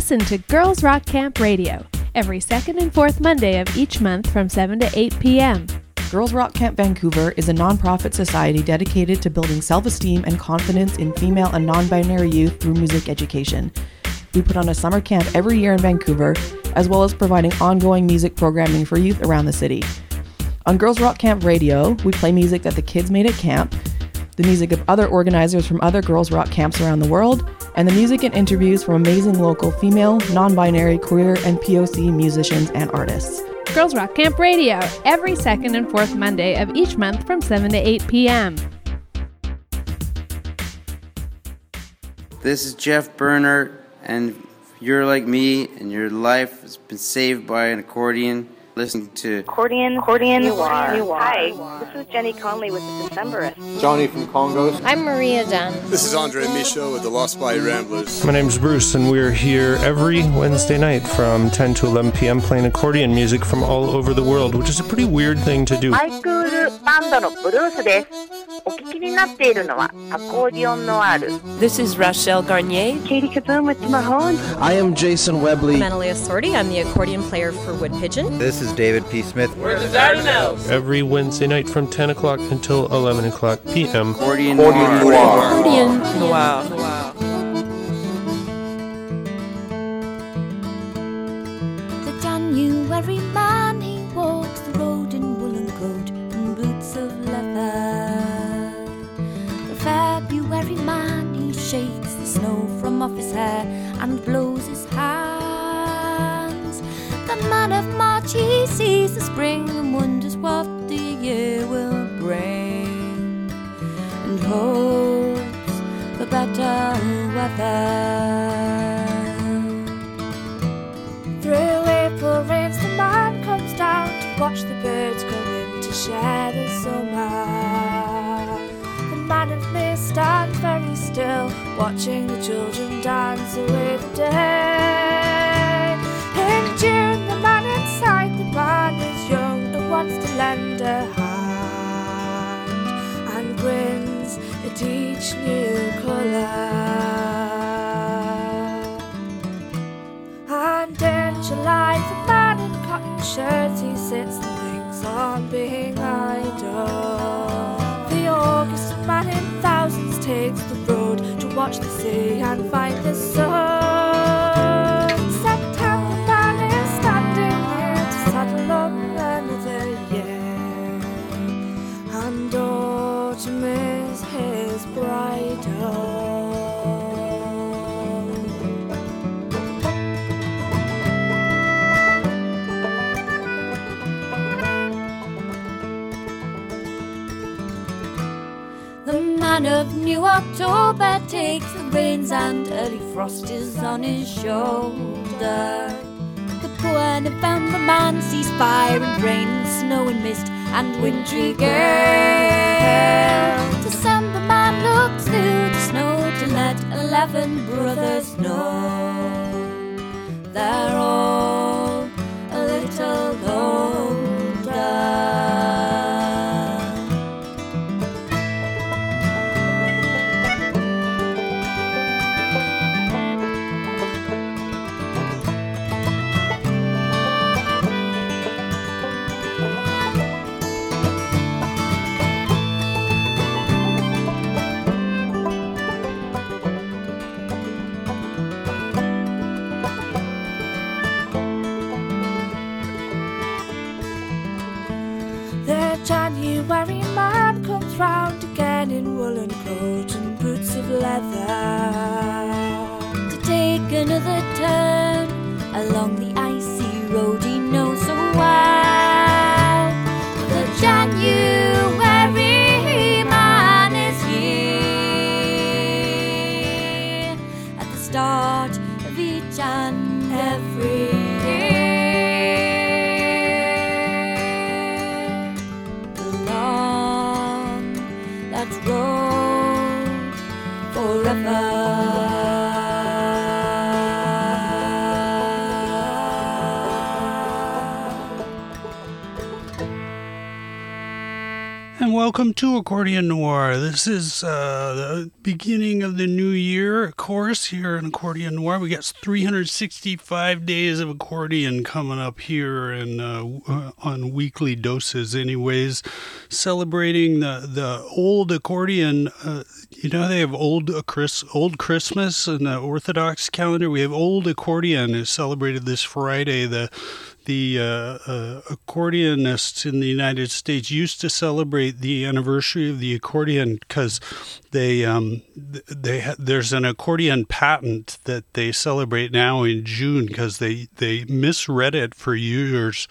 Listen to Girls Rock Camp Radio every second and fourth Monday of each month from 7 to 8 p.m. Girls Rock Camp Vancouver is a nonprofit society dedicated to building self esteem and confidence in female and non binary youth through music education. We put on a summer camp every year in Vancouver, as well as providing ongoing music programming for youth around the city. On Girls Rock Camp Radio, we play music that the kids made at camp, the music of other organizers from other Girls Rock camps around the world, and the music and interviews from amazing local female, non binary, queer, and POC musicians and artists. Girls Rock Camp Radio every second and fourth Monday of each month from 7 to 8 p.m. This is Jeff Berner, and if you're like me and your life has been saved by an accordion, listening to Accordion, Accordion Noir. Hi, this is Jenny Conlee with the Decemberists. Johnny from Congo. I'm Maria Dunn. This is Andre Michot with the Lost Bayou Ramblers. My name's Bruce, and we're here every Wednesday night from 10 to 11 p.m. playing accordion music from all over the world, which is a pretty weird thing to do. お聞きになっているのはアコーディオンノワール This is Rachelle Garniez Katie Kaboom with the Mahone I am Jason Webley I'm Analia Sordi I'm the accordion player for Wood Pigeon This is David P. Smith. Every Wednesday night from 10 o'clock until 11 o'clock p.m. accordion, Accordion noir. noir. Wow. The January man, he walks the road in woolen coat and boots of leather. The February man, he shakes the snow from off his hair and blows his hands. The man of March, he sees the spring and wonders what the year will bring and hopes for better weather. Through April rains, the man comes down to watch the birds come in to share the summer. The man of May stands very still, watching the children dance away the day. Wants to lend a hand and grins at each new colour. And in July, the man in cotton shirts, he sits and thinks on being idle. The August man in thousands takes the road to watch the sea and find the sun. Of New October takes the reins and early frost is on his shoulder. The poor November man sees fire and rain and snow and mist and wintry gale. December man looks through the snow to let eleven brothers know they're all a little in woolen coat and boots of leather welcome to Accordion Noir. This is uh, the beginning of the new year, of course, here in Accordion Noir. We got 365 days of accordion coming up here and uh, on weekly doses, anyways, celebrating the, the old accordion. Uh, you know, they have old, uh, Chris, old Christmas in the Orthodox calendar. We have old accordion is celebrated this Friday. The the uh, uh, accordionists in the United States used to celebrate the anniversary of the accordion because they um, they ha- there's an accordion patent that they celebrate now in June because they they misread it for years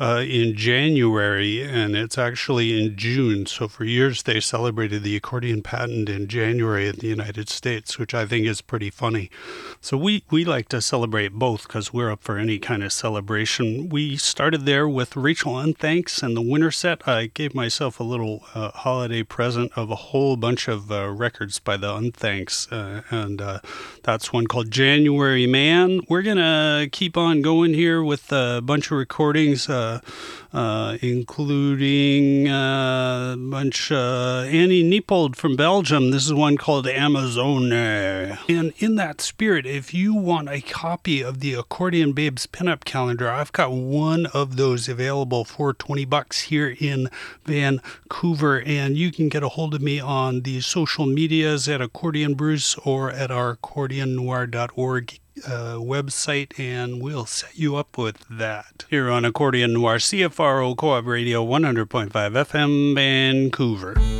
uh, in January and it's actually in June. So for years they celebrated the accordion patent in January in the United States, which I think is pretty funny. So we we like to celebrate both because we're up for any kind of celebration. We started there with Rachel Unthanks and the Winterset. I gave myself a little uh, holiday present of a whole bunch of uh, records by the Unthanks, uh, and uh, that's one called January Man. We're gonna keep on going here with a bunch of recordings. Uh, uh, including uh, a bunch Annie Niepold from Belgium. This is one called Amazone. And in that spirit, if you want a copy of the Accordion Babes pinup calendar, I've got one of those available for 20 bucks here in Vancouver. And you can get a hold of me on the social medias at Accordion Bruce or at our accordionnoir.org uh, website and we'll set you up with that. Here on Accordion Noir, CFRO Co op Radio 100.5 FM, Vancouver.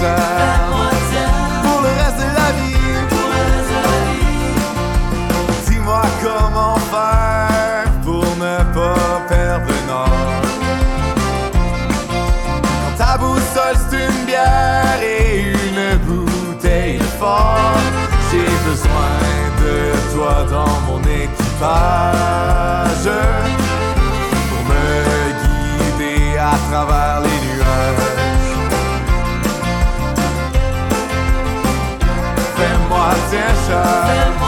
Pour le reste de la vie. Dis-moi comment faire pour ne pas perdre le nord. Quand ta boussole c'est une bière et une bouteille de fort, j'ai besoin de toi dans mon équipage pour me guider à travers Fais-moi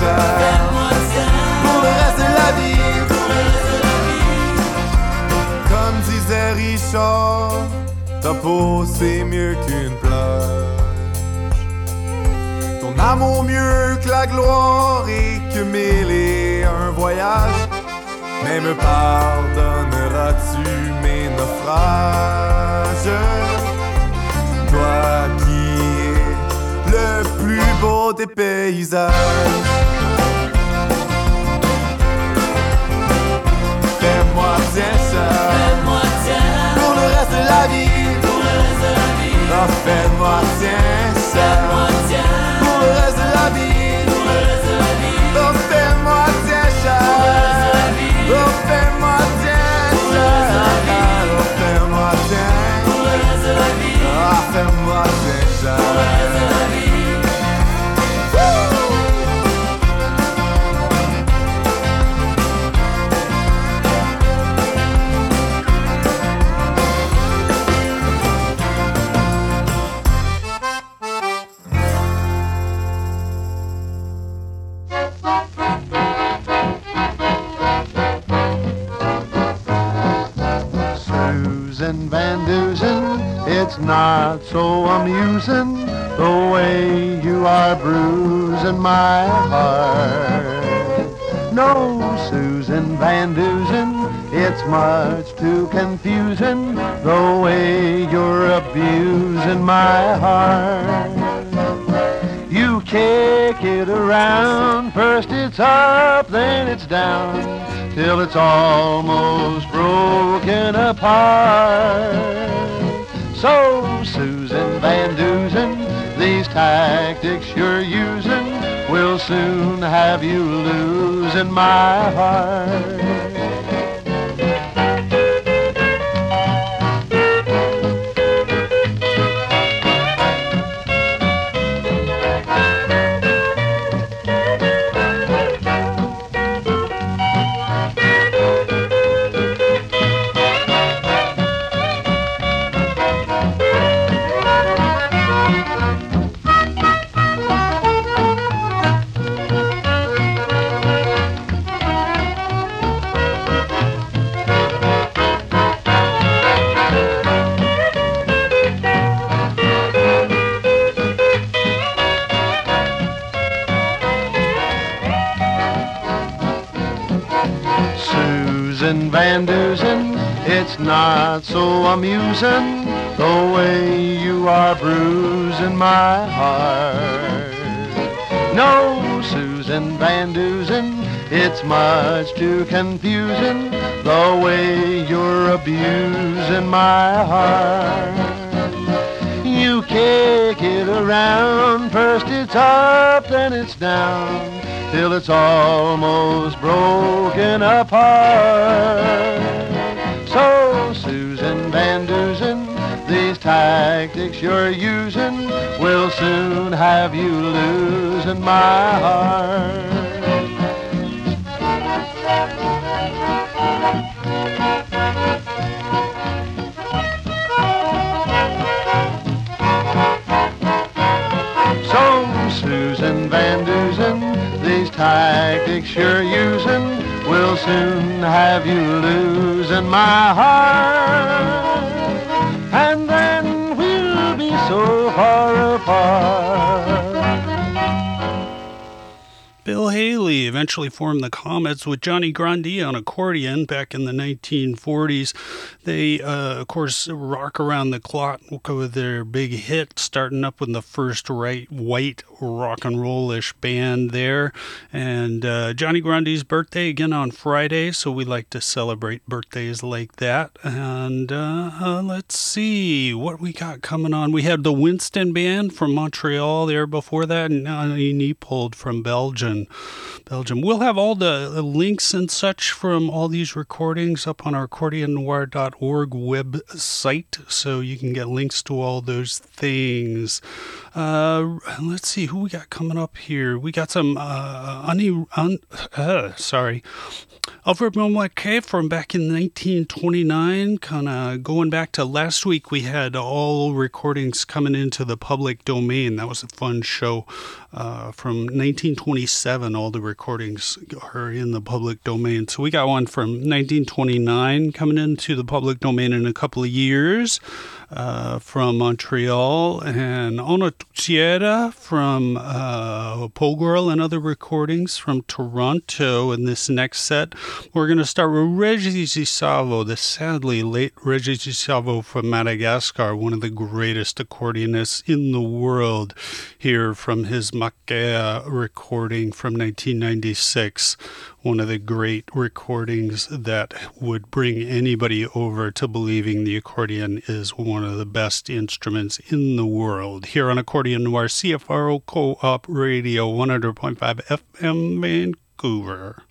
chat pour le reste de la vie. Comme disait Richard, ta peau c'est mieux qu'une plage. Ton amour mieux que la gloire et que mille et un voyage. Mais me pardonneras-tu mes naufrages? Toi qui es le plus beau des paysages. Fais-moi tiens kick it around, first it's up, then it's down, till it's almost broken apart. So, Susan Van Dusen, these tactics you're using will soon have you losing my heart. Not so amusing the way you are bruising my heart. No, Susan Van Dusen, It's much too confusing the way you're abusing my heart. You kick it around, first it's up, then it's down, till it's almost broken apart. Tactics you're using will soon have you losing my heart. So, Susan Van Dusen, these tactics you're using will soon have you losing my heart. Eventually formed the Comets with Johnny Grande on accordion back in the 1940s. They, uh, of course, rock around the clock with their big hit, starting up with the first right white rock and rollish band there. And uh, Johnny Grande's birthday again on Friday, so we like to celebrate birthdays like that. And uh, uh, let's see what we got coming on. We had the Winston Band from Montreal there before that, and Annie Niepold from Belgium. Belgium. We'll have all the links and such from all these recordings up on our accordionnoir.org website, so you can get links to all those things. Uh, let's see who we got coming up here. We got some uh, Annie, un, uh, sorry, Alfred Montmarquette from back in 1929. Kind of going back to last week, we had all recordings coming into the public domain. That was a fun show uh, from 1927. All the recordings are in the public domain. So we got one from 1929 coming into the public domain in a couple of years. Uh, from Montreal, and Ona Tutiera from uh, Pogirl and other recordings from Toronto. In this next set, we're going to start with Regis Gizavo, the sadly late Regis Gizavo from Madagascar, one of the greatest accordionists in the world, here from his Mikea recording from 1996 one of the great recordings that would bring anybody over to believing the accordion is one of the best instruments in the world. Here on Accordion Noir, CFRO Co op Radio 100.5 FM Vancouver.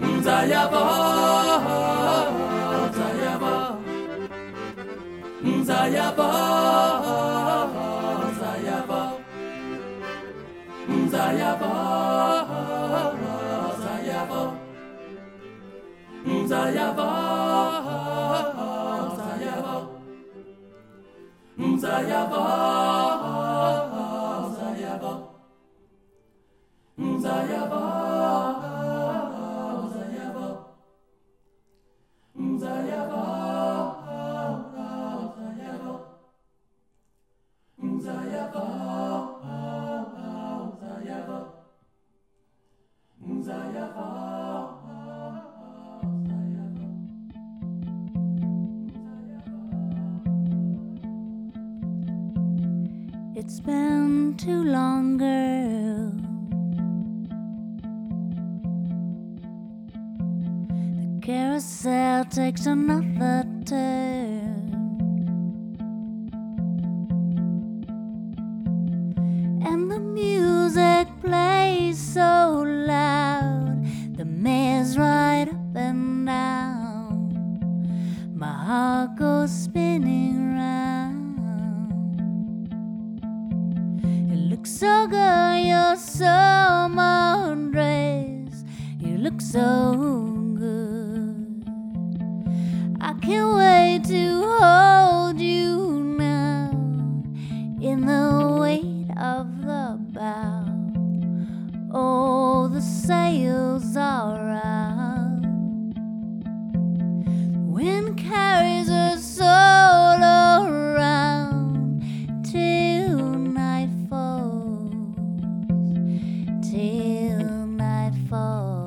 nzayaba nzayaba nzayaba nzayaba nzayaba nzayaba nzayaba nzayaba nzayaba nzayaba nzayaba Jaya Bharat. takes another till nightfall.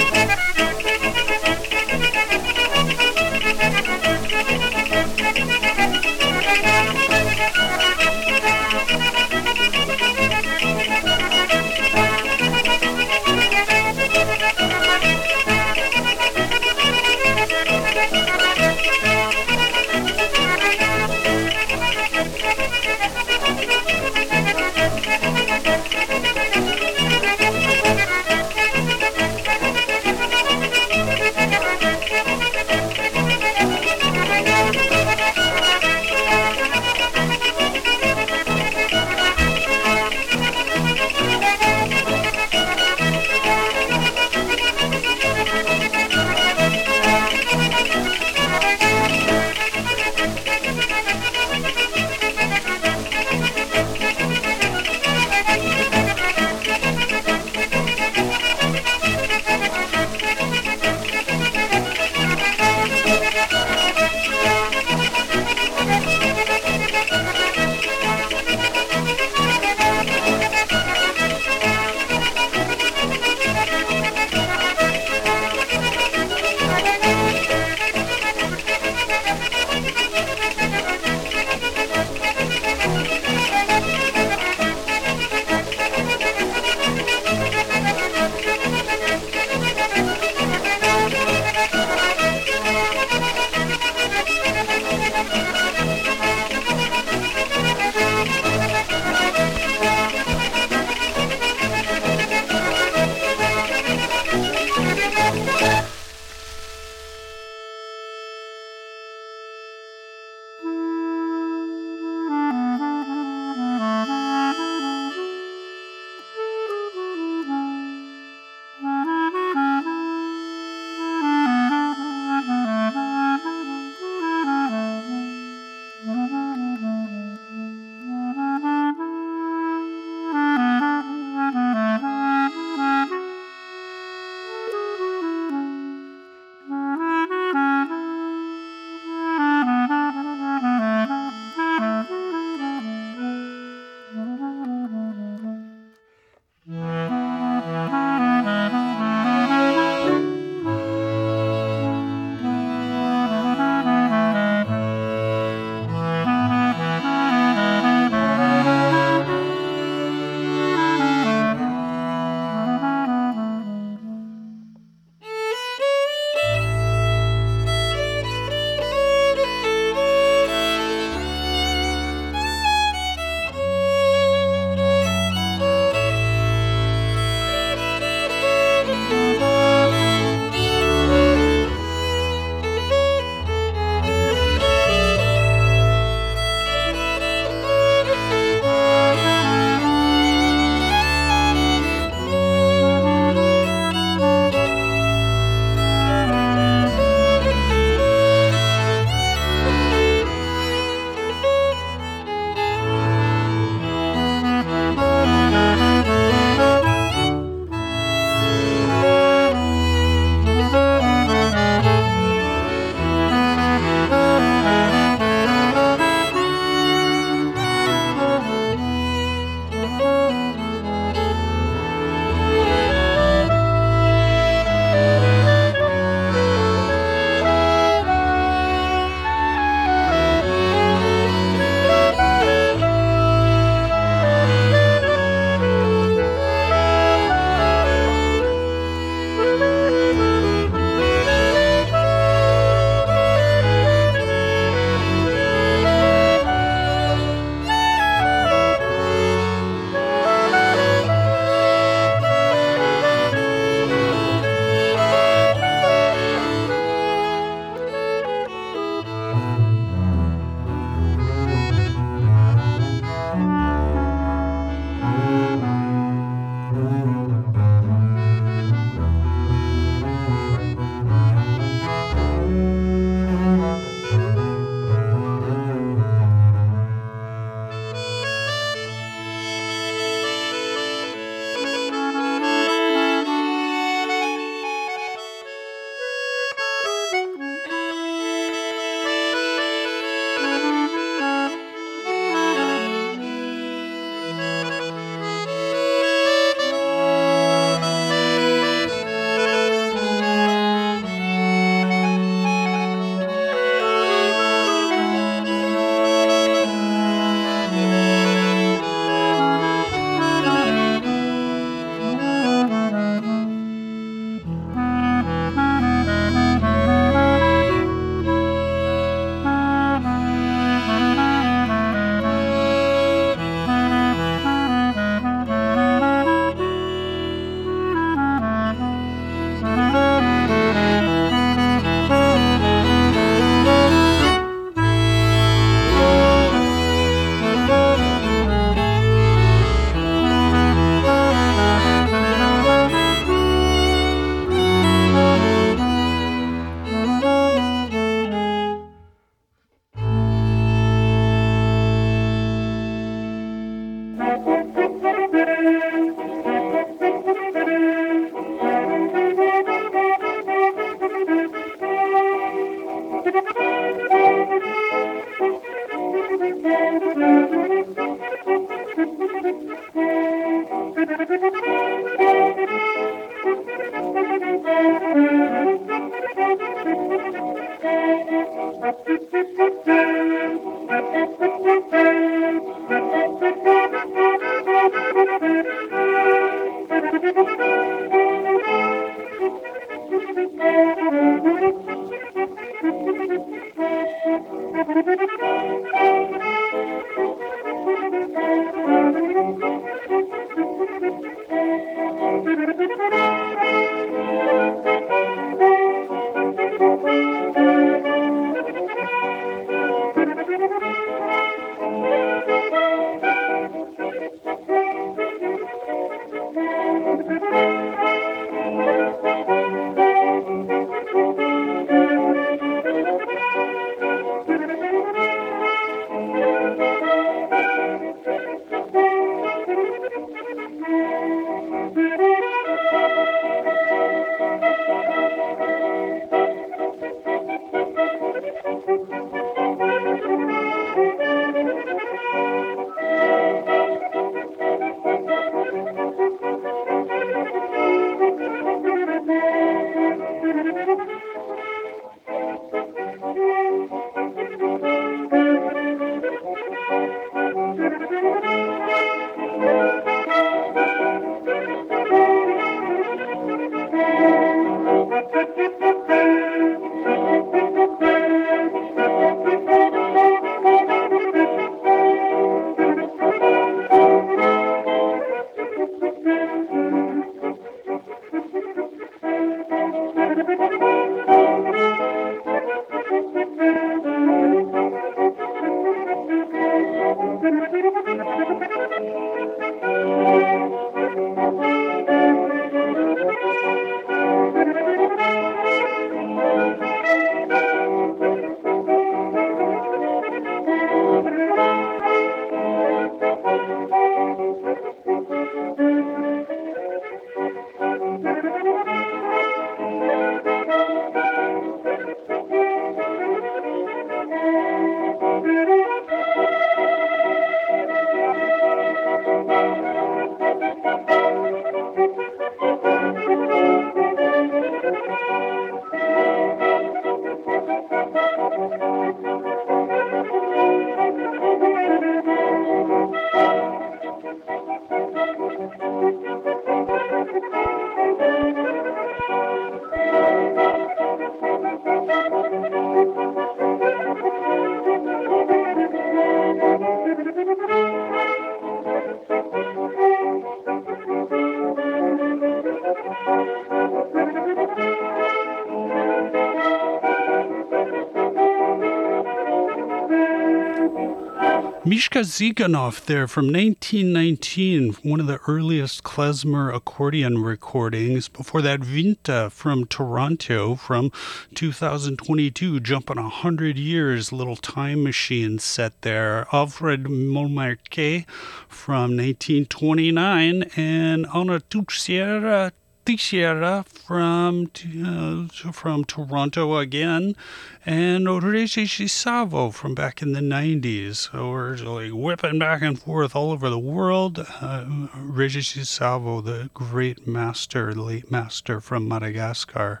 Mishka Ziganoff there from 1919, one of the earliest klezmer accordion recordings. Before that, Vinta from Toronto from 2022, jumping 100 years, little time machine set there. Alfred Montmarquette from 1929, and Ana Tuxiera Teixeira from uh, from Toronto again, and Regis Gizavo from back in the 90s. So we're like whipping back and forth all over the world. Uh, Regis Gizavo, the great master, late master from Madagascar,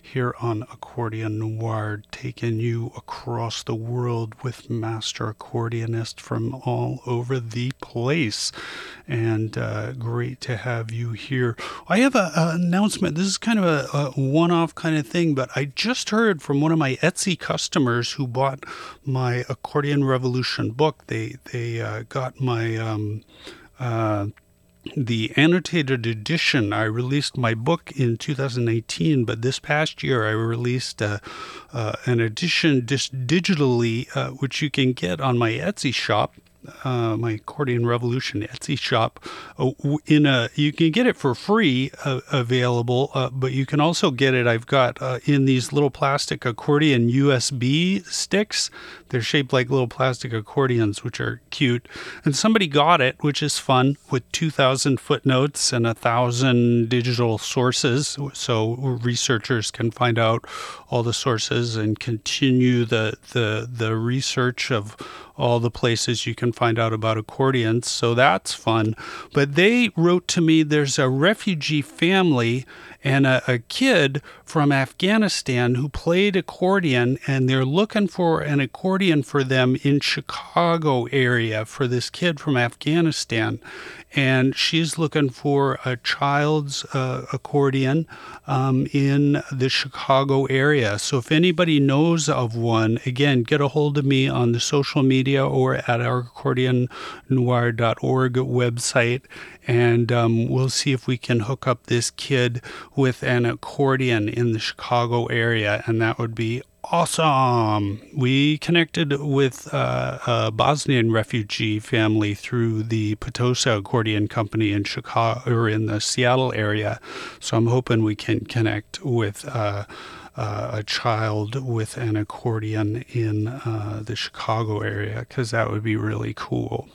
here on Accordion Noir, taking you across the world with master accordionists from all over the place. And uh, great to have you here. I have an announcement. This is kind of a, a one off kind of thing, but I just heard from one of my Etsy customers who bought my Accordion Revolution book. They, they uh, got my. Um, uh, the annotated edition. I released my book in 2018, but this past year I released uh, uh, an edition just digitally, uh, which you can get on my Etsy shop uh, my accordion revolution etsy shop uh, in a you can get it for free uh, available uh, but you can also get it i've got uh, in these little plastic accordion usb sticks they're shaped like little plastic accordions which are cute and somebody got it which is fun with 2000 footnotes and a thousand digital sources so researchers can find out all the sources and continue the the the research of all the places you can find out about accordions. So that's fun. But they wrote to me there's a refugee family and a, a, kid from Afghanistan who played accordion, and they're looking for an accordion for them in Chicago area for this kid from Afghanistan, and she's looking for a child's uh, accordion um, in the Chicago area. So if anybody knows of one, again, get a hold of me on the social media or at our accordionnoir.org website and um, we'll see if we can hook up this kid with an accordion in the Chicago area, and that would be awesome. We connected with uh, a Bosnian refugee family through the Petosa Accordion Company in Chicago or in the Seattle area, so I'm hoping we can connect with. Uh, uh, a child with an accordion in uh, the Chicago area because that would be really cool.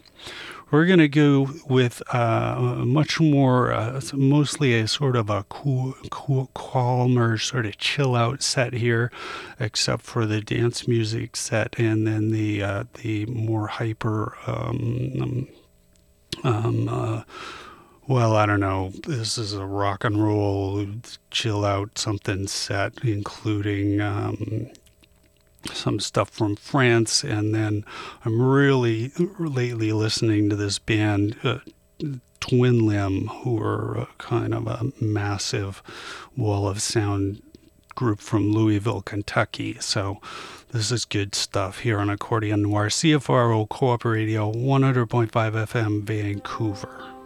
We're going to go with uh, much more, uh, mostly a sort of a cool, cool, calmer, sort of chill out set here, except for the dance music set and then the uh, the more hyper. Um, um, uh, well, I don't know. This is a rock and roll, chill out something set, including um, some stuff from France, and then I'm really lately listening to this band, uh, Twin Limb, who are kind of a massive wall of sound group from Louisville, Kentucky. So this is good stuff here on Accordion Noir, CFRO Co-op Radio, 100.5 FM, Vancouver.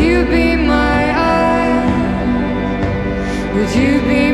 Would you be my eyes? Would you be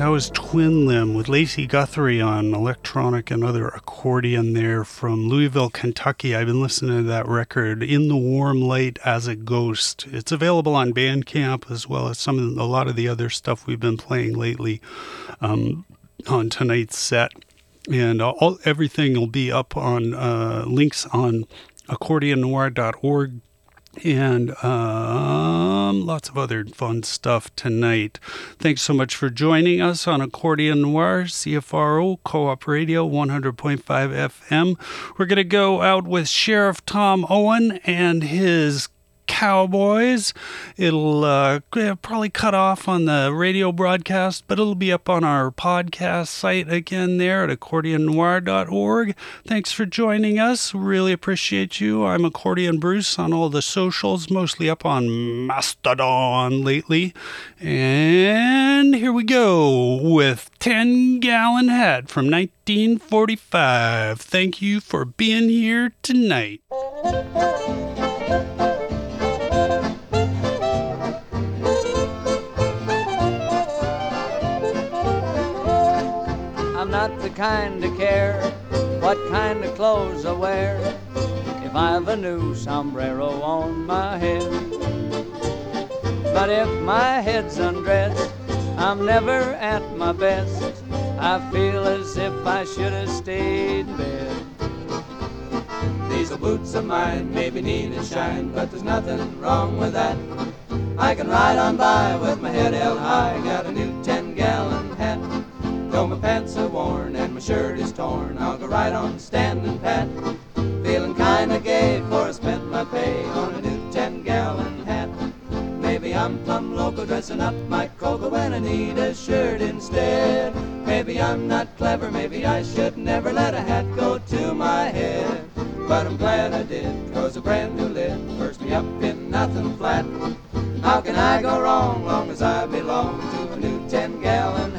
That was Twin Limb with Lacey Guthrie on electronic and other accordion there from Louisville, Kentucky. I've been listening to that record, In the Warm Light as a Ghost. It's available on Bandcamp as well as some of a lot of the other stuff we've been playing lately um, on tonight's set. And all, everything will be up on uh, links on accordionnoir.org and um, lots of other fun stuff tonight. Thanks so much for joining us on Accordion Noir, CFRO, Co op Radio 100.5 FM. We're going to go out with Sheriff Tom Owen and his Cowboys. It'll uh, probably cut off on the radio broadcast, but it'll be up on our podcast site again there at accordionnoir.org. Thanks for joining us. Really appreciate you. I'm Accordion Bruce on all the socials, mostly up on Mastodon lately. And here we go with 10 Gallon Hat from 1945. Thank you for being here tonight. Kind of care what kind of clothes I wear if I've a new sombrero on my head. But if my head's undressed, I'm never at my best. I feel as if I should have stayed in bed. These old boots of mine maybe need a shine, but there's nothing wrong with that. I can ride on by with my head held high, got a new 10 gallon hat. Though my pants are worn and my shirt is torn, I'll go right on standing pat. Feeling kinda gay for I spent my pay on a new 10 gallon hat. Maybe I'm plumb local dressing up my cocoa when I need a shirt instead. Maybe I'm not clever, maybe I should never let a hat go to my head. But I'm glad I did, cause a brand new lid perks me up in nothing flat. How can I go wrong, long as I belong to a new 10 gallon